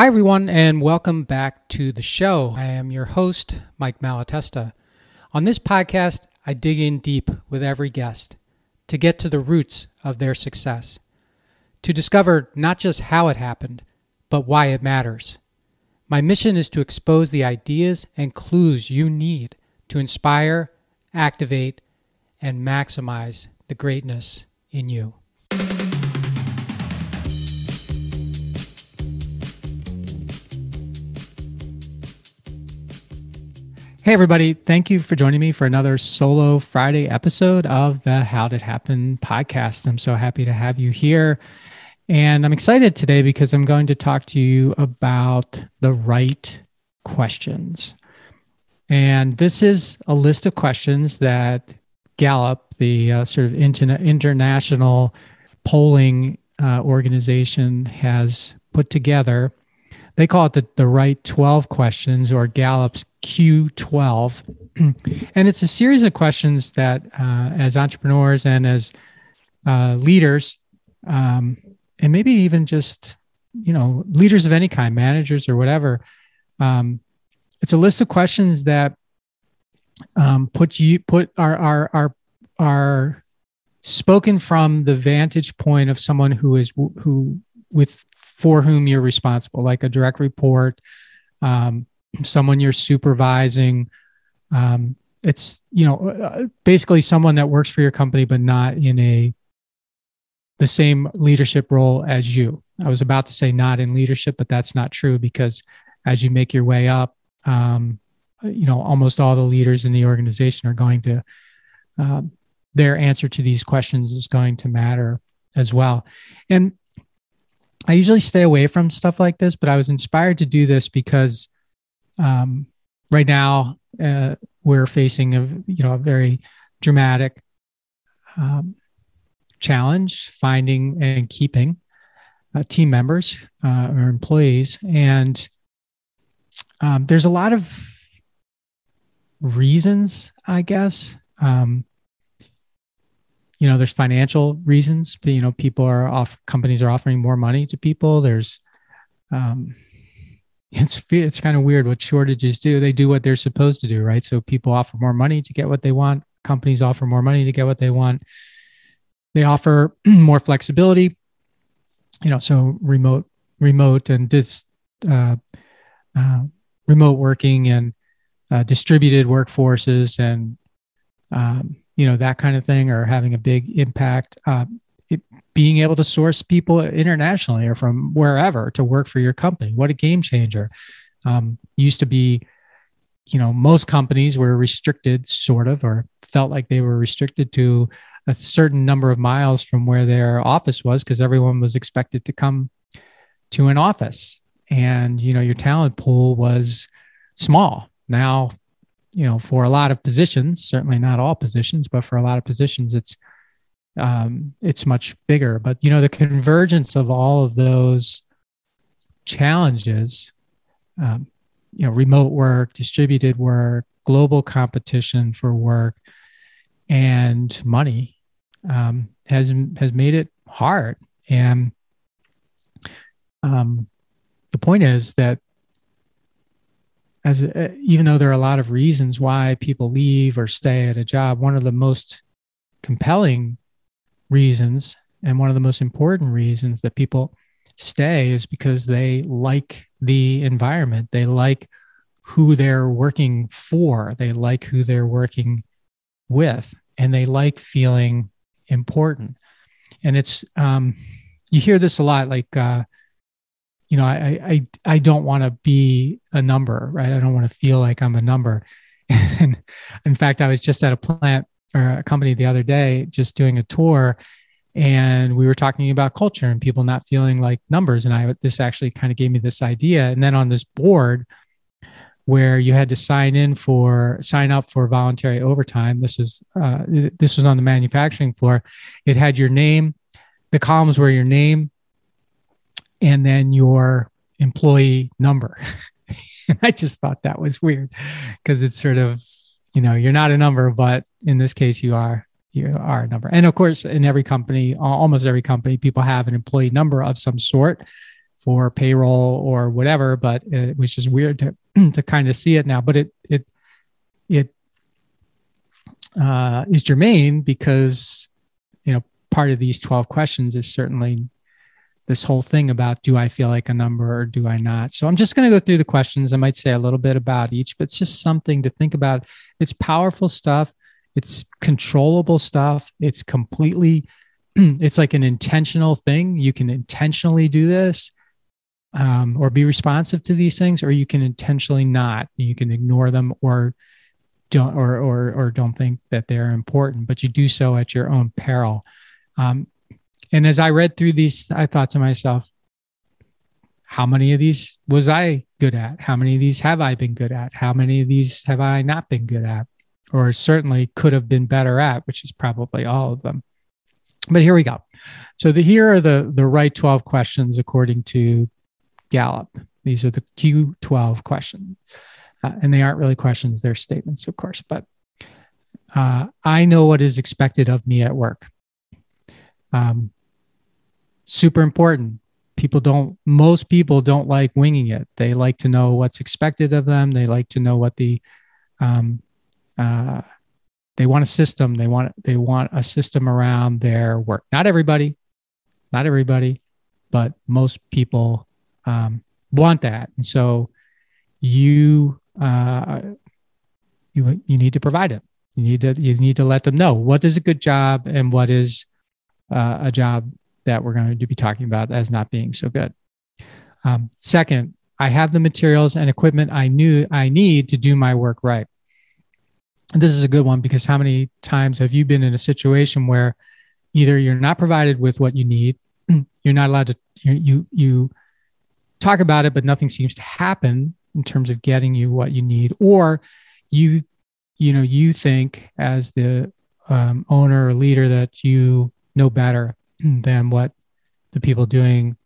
Hi, everyone, and welcome back to the show. I am your host, Mike Malatesta. On this podcast, I dig in deep with every guest to get to the roots of their success, to discover not just how it happened, but why it matters. My mission is to expose the ideas and clues you need to inspire, activate, and maximize the greatness in you. Hey, everybody. Thank you for joining me for another solo Friday episode of the How Did It Happen podcast. I'm so happy to have you here. And I'm excited today because I'm going to talk to you about the right questions. And this is a list of questions that Gallup, the uh, sort of interna- international polling uh, organization, has put together they call it the, the right 12 questions or Gallup's Q12. and it's a series of questions that, uh, as entrepreneurs and as uh, leaders, um, and maybe even just, you know, leaders of any kind, managers or whatever, um, it's a list of questions that um, put you put our our our our spoken from the vantage point of someone who is who with for whom you're responsible, like a direct report, um, someone you're supervising. Um, it's you know uh, basically someone that works for your company, but not in a the same leadership role as you. I was about to say not in leadership, but that's not true because as you make your way up, um, you know almost all the leaders in the organization are going to um, their answer to these questions is going to matter as well. And I usually stay away from stuff like this, but I was inspired to do this because um, right now uh, we're facing a you know a very dramatic um, challenge finding and keeping uh, team members uh, or employees, and um, there's a lot of reasons, I guess. Um, you know there's financial reasons but, you know people are off companies are offering more money to people. There's um it's it's kind of weird what shortages do. They do what they're supposed to do right? So people offer more money to get what they want. Companies offer more money to get what they want. They offer more flexibility you know so remote remote and dis uh, uh, remote working and uh, distributed workforces and um, you know that kind of thing or having a big impact uh, it, being able to source people internationally or from wherever to work for your company. What a game changer. Um, used to be you know most companies were restricted sort of or felt like they were restricted to a certain number of miles from where their office was because everyone was expected to come to an office. And you know your talent pool was small. Now you know, for a lot of positions, certainly not all positions, but for a lot of positions, it's um, it's much bigger. But you know, the convergence of all of those challenges, um, you know, remote work, distributed work, global competition for work, and money um, has has made it hard. And um, the point is that as a, even though there are a lot of reasons why people leave or stay at a job, one of the most compelling reasons and one of the most important reasons that people stay is because they like the environment. They like who they're working for. They like who they're working with, and they like feeling important. And it's um, you hear this a lot, like uh, you know, I I I don't want to be a number, right? I don't want to feel like I'm a number. And in fact, I was just at a plant or a company the other day, just doing a tour, and we were talking about culture and people not feeling like numbers. And I this actually kind of gave me this idea. And then on this board where you had to sign in for sign up for voluntary overtime. This was uh, this was on the manufacturing floor. It had your name. The columns were your name, and then your employee number. I just thought that was weird because it's sort of, you know, you're not a number, but in this case, you are you are a number. And of course, in every company, almost every company, people have an employee number of some sort for payroll or whatever, but it was just weird to, to kind of see it now. But it, it, it uh, is germane because, you know, part of these 12 questions is certainly this whole thing about do I feel like a number or do I not? So I'm just going to go through the questions. I might say a little bit about each, but it's just something to think about. It's powerful stuff. It's controllable stuff. It's completely, it's like an intentional thing. You can intentionally do this um, or be responsive to these things, or you can intentionally not. You can ignore them or don't or or or don't think that they're important, but you do so at your own peril. Um, and as I read through these, I thought to myself, how many of these was I good at? How many of these have I been good at? How many of these have I not been good at? Or certainly could have been better at, which is probably all of them. But here we go. So the, here are the, the right 12 questions according to Gallup. These are the Q12 questions. Uh, and they aren't really questions, they're statements, of course. But uh, I know what is expected of me at work. Um, super important. People don't, most people don't like winging it. They like to know what's expected of them. They like to know what the, um, uh, they want a system. They want, they want a system around their work. Not everybody, not everybody, but most people um, want that. And so you, uh, you, you need to provide it. You need to, you need to let them know what is a good job and what is uh, a job that we're going to be talking about as not being so good. Um, second, I have the materials and equipment I knew I need to do my work right. And this is a good one because how many times have you been in a situation where either you're not provided with what you need, you're not allowed to you you, talk about it, but nothing seems to happen in terms of getting you what you need, or you you know you think as the um, owner or leader that you know better than what the people doing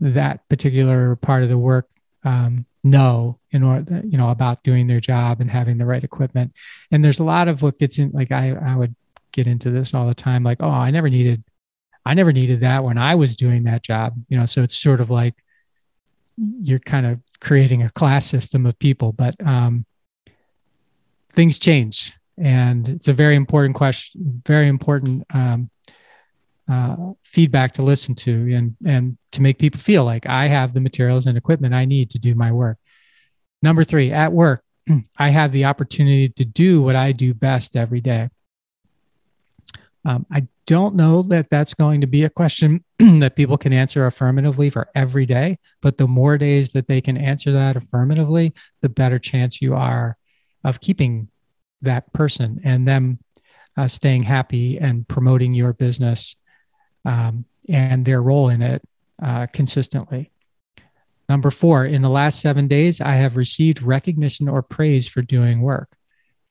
that particular part of the work um, know in order you know about doing their job and having the right equipment. And there's a lot of what gets in like i i would get into this all the time like oh i never needed i never needed that when i was doing that job. You know so it's sort of like you're kind of creating a class system of people but um things change. And it's a very important question very important um uh, feedback to listen to and and to make people feel like I have the materials and equipment I need to do my work. Number three, at work, I have the opportunity to do what I do best every day. Um, I don't know that that's going to be a question that people can answer affirmatively for every day, but the more days that they can answer that affirmatively, the better chance you are of keeping that person and them uh, staying happy and promoting your business um, and their role in it uh, consistently. Number four, in the last seven days, I have received recognition or praise for doing work.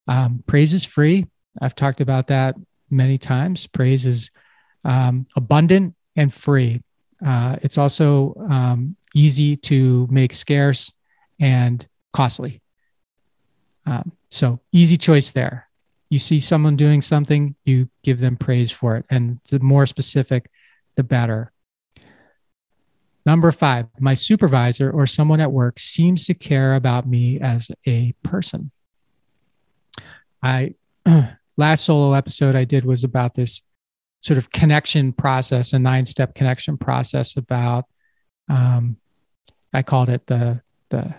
Um, praise is free. I've talked about that many times. Praise is um, abundant and free. Uh, it's also um, easy to make scarce and costly. Um, so, easy choice there you see someone doing something, you give them praise for it. And the more specific, the better. Number five, my supervisor or someone at work seems to care about me as a person. I last solo episode I did was about this sort of connection process, a nine step connection process about um, I called it the the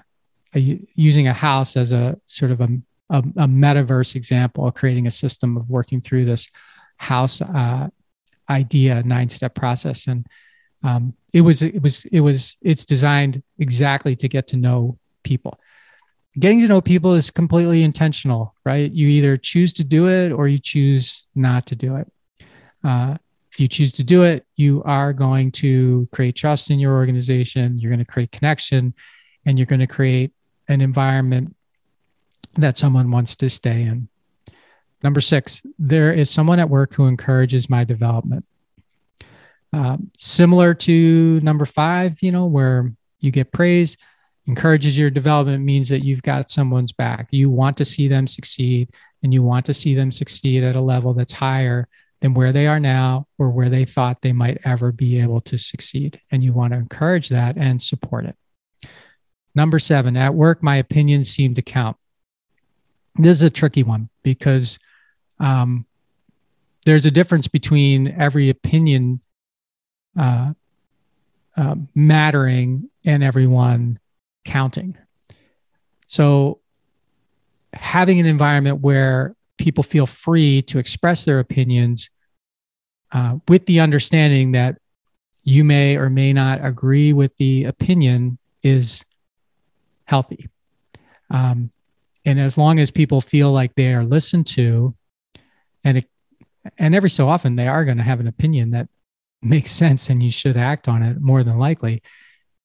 uh, using a house as a sort of a a, a metaverse example of creating a system of working through this house uh, idea nine step process. And um, it was it was it was it's designed exactly to get to know people. Getting to know people is completely intentional right? You either choose to do it or you choose not to do it. Uh, if you choose to do it you are going to create trust in your organization. You're going to create connection and you're going to create an environment that someone wants to stay in. Number six, there is someone at work who encourages my development. Um, similar to number five, you know, where you get praise, encourages your development means that you've got someone's back. You want to see them succeed and you want to see them succeed at a level that's higher than where they are now or where they thought they might ever be able to succeed. And you want to encourage that and support it. Number seven, at work, my opinions seem to count. This is a tricky one because um, there's a difference between every opinion uh, uh, mattering and everyone counting. So, having an environment where people feel free to express their opinions uh, with the understanding that you may or may not agree with the opinion is healthy. Um, and as long as people feel like they are listened to, and it, and every so often they are going to have an opinion that makes sense and you should act on it more than likely.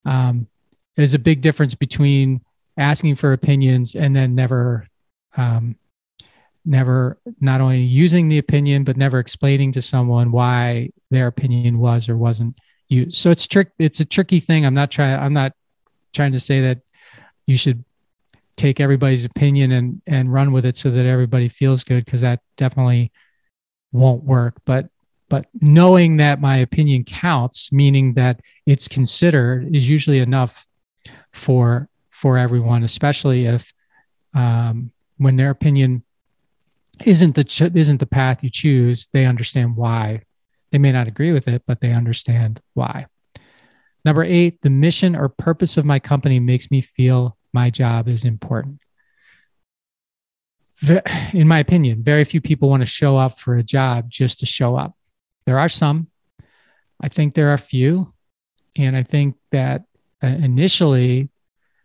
Um, there's a big difference between asking for opinions and then never um, never not only using the opinion but never explaining to someone why their opinion was or wasn't used so it's trick it's a tricky thing i'm not trying i'm not trying to say that you should take everybody's opinion and and run with it so that everybody feels good because that definitely won't work. But but knowing that my opinion counts meaning that it's considered is usually enough for for everyone especially if um, when their opinion isn't the ch- isn't the path you choose they understand why. They may not agree with it but they understand why. Number eight the mission or purpose of my company makes me feel my job is important. In my opinion very few people want to show up for a job just to show up. There are some. I think there are few. And i think that uh, initially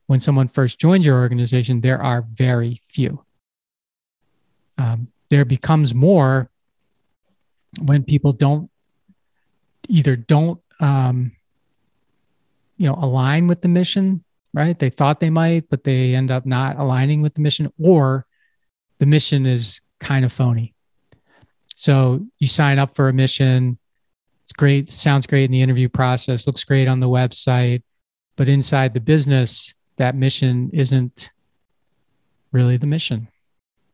when someone first joins your organization there are very few. Um, there becomes more when people don't either don't um, you know align with the mission right? They thought they might but they end up not aligning with the mission or the mission is kind of phony. So you sign up for a mission. It's great sounds great in the interview process looks great on the website but inside the business that mission isn't really the mission.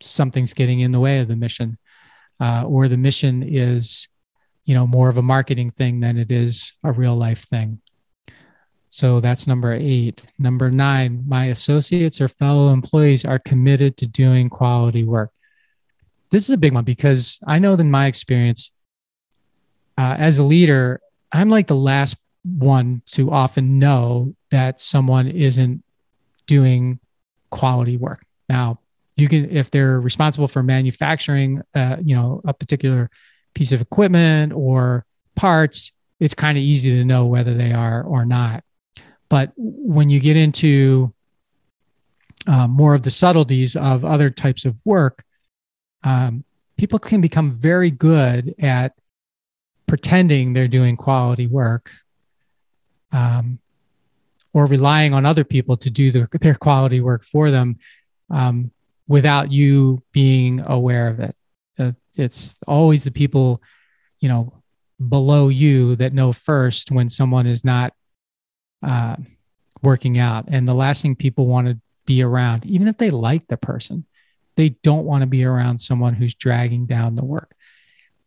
Something's getting in the way of the mission, uh, or the mission is, you know, more of a marketing thing than it is a real life thing. So that's number eight. Number nine, my associates or fellow employees are committed to doing quality work. This is a big one because I know in my experience, uh, as a leader, I'm like the last one to often know that someone isn't doing quality work. Now, you can if they're responsible for manufacturing uh, you know a particular piece of equipment or parts it's kind of easy to know whether they are or not but when you get into uh, more of the subtleties of other types of work um, people can become very good at pretending they're doing quality work um, or relying on other people to do the, their quality work for them um, without you being aware of it. Uh, it's always the people, you know, below you that know first when someone is not uh, working out. And the last thing people want to be around, even if they like the person, they don't want to be around someone who's dragging down the work.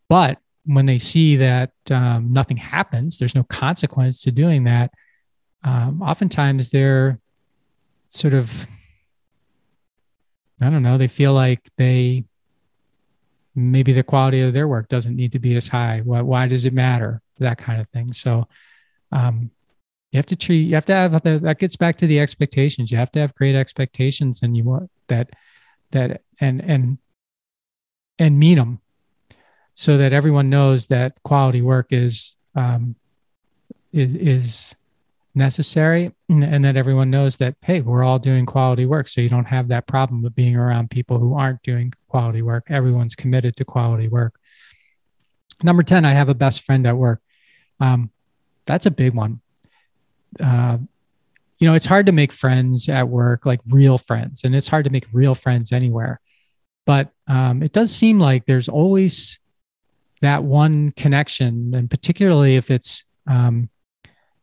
But when they see that um, nothing happens, there's no consequence to doing that. Um, oftentimes they're sort of I don't know, they feel like they maybe the quality of their work doesn't need to be as high. Why, why does it matter? That kind of thing. So, um, you have to treat, you have to have the, that gets back to the expectations. You have to have great expectations and you want that, that, and, and, and meet them so that everyone knows that quality work is, um, is, is necessary and that everyone knows that hey we're all doing quality work. So you don't have that problem of being around people who aren't doing quality work. Everyone's committed to quality work. Number 10 i have a best friend at work. Um, that's a big one uh, you know it's hard to make friends at work like real friends and it's hard to make real friends anywhere. But um, it does seem like there's always that one connection and particularly if it's um,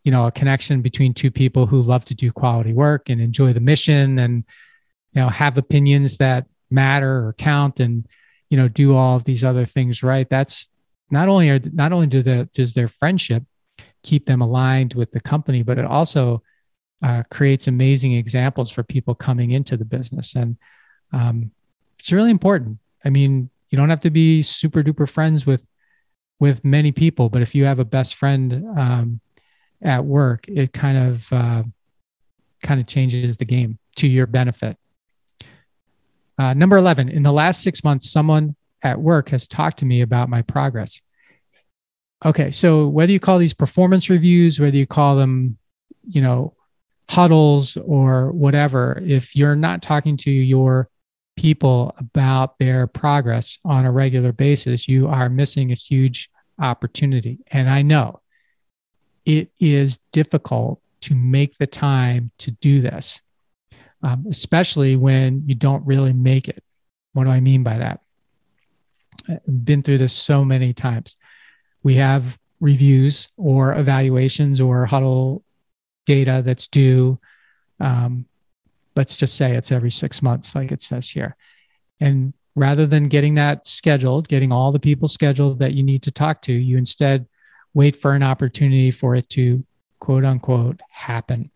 you know a connection between two people who love to do quality work and enjoy the mission and you know have opinions that matter or count and you know do all of these other things right. That's not only are not only do the does their friendship keep them aligned with the company, but it also uh, creates amazing examples for people coming into the business, and um, it's really important. I mean, you don't have to be super duper friends with with many people, but if you have a best friend um, at work, it kind of uh, kind of changes the game to your benefit. Uh, number 11, in the last six months, someone at work has talked to me about my progress. Okay, so whether you call these performance reviews, whether you call them, you know, huddles or whatever, if you're not talking to your people about their progress on a regular basis, you are missing a huge opportunity. And I know it is difficult to make the time to do this, um, especially when you don't really make it. What do I mean by that? I've been through this so many times. We have reviews or evaluations or huddle data that's due. Um, let's just say it's every six months, like it says here. And rather than getting that scheduled, getting all the people scheduled that you need to talk to, you instead wait for an opportunity for it to quote unquote happen.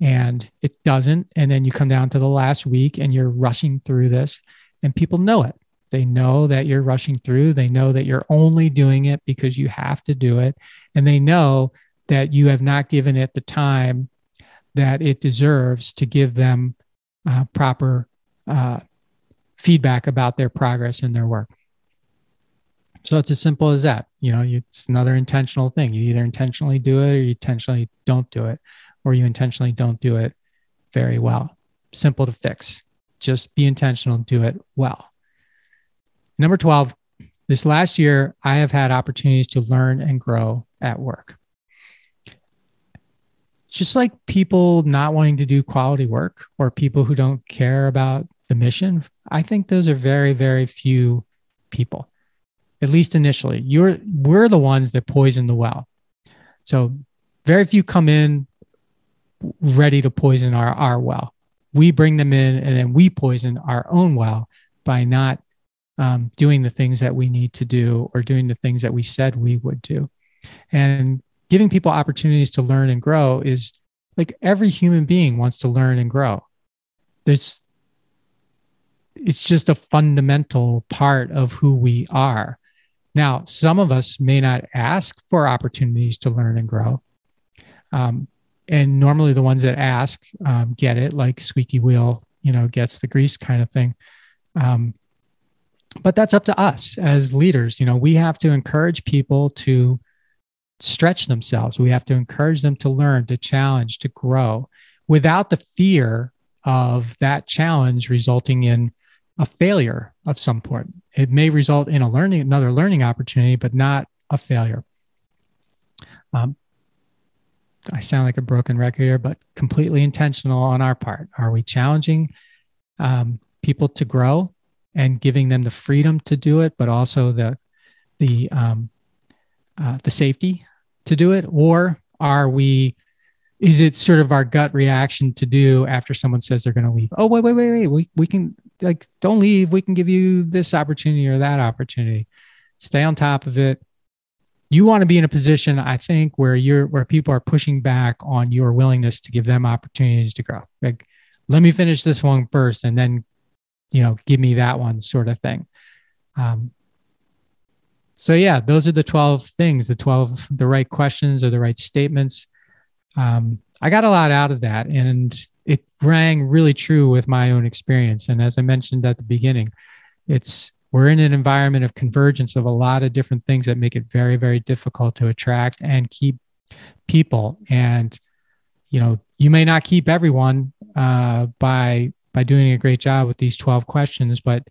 And it doesn't. And then you come down to the last week and you're rushing through this, and people know it. They know that you're rushing through. They know that you're only doing it because you have to do it. And they know that you have not given it the time that it deserves to give them uh, proper uh, feedback about their progress in their work. So it's as simple as that. You know, it's another intentional thing. You either intentionally do it or you intentionally don't do it, or you intentionally don't do it very well. Simple to fix. Just be intentional, do it well. Number 12, this last year, I have had opportunities to learn and grow at work. Just like people not wanting to do quality work or people who don't care about the mission, I think those are very, very few people, at least initially. You're we're the ones that poison the well. So very few come in ready to poison our, our well. We bring them in and then we poison our own well by not um, doing the things that we need to do or doing the things that we said we would do. And giving people opportunities to learn and grow is like every human being wants to learn and grow. There's, it's just a fundamental part of who we are. Now, some of us may not ask for opportunities to learn and grow. Um, and normally the ones that ask um, get it, like squeaky wheel, you know, gets the grease kind of thing. Um, but that's up to us as leaders. You know, we have to encourage people to stretch themselves. We have to encourage them to learn, to challenge, to grow without the fear of that challenge resulting in a failure of some point. It may result in a learning, another learning opportunity, but not a failure. Um, I sound like a broken record here, but completely intentional on our part. Are we challenging um, people to grow? And giving them the freedom to do it, but also the the um, uh, the safety to do it, or are we? Is it sort of our gut reaction to do after someone says they're going to leave? Oh, wait, wait, wait, wait. We we can like don't leave. We can give you this opportunity or that opportunity. Stay on top of it. You want to be in a position, I think, where you're where people are pushing back on your willingness to give them opportunities to grow. Like, let me finish this one first, and then you know, give me that one sort of thing. Um, so yeah, those are the 12 things, the 12, the right questions or the right statements. Um, I got a lot out of that and it rang really true with my own experience. And as I mentioned at the beginning, it's, we're in an environment of convergence of a lot of different things that make it very, very difficult to attract and keep people. And, you know, you may not keep everyone uh, by by doing a great job with these 12 questions, but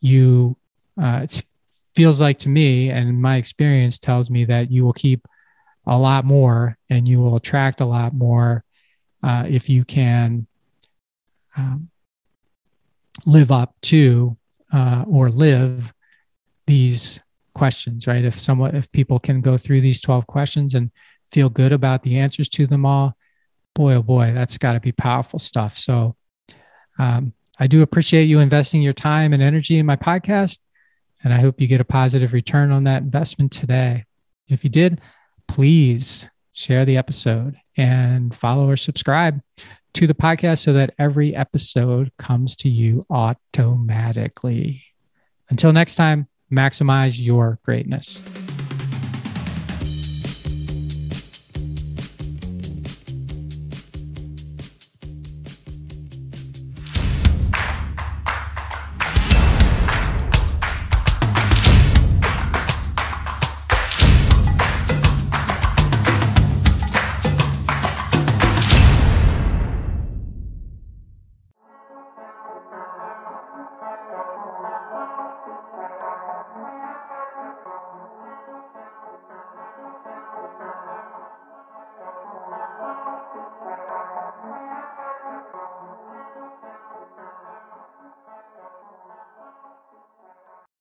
you, uh, it feels like to me, and my experience tells me that you will keep a lot more and you will attract a lot more uh, if you can um, live up to uh, or live these questions, right? If someone, if people can go through these 12 questions and feel good about the answers to them all, boy, oh boy, that's got to be powerful stuff. So um, I do appreciate you investing your time and energy in my podcast. And I hope you get a positive return on that investment today. If you did, please share the episode and follow or subscribe to the podcast so that every episode comes to you automatically. Until next time, maximize your greatness.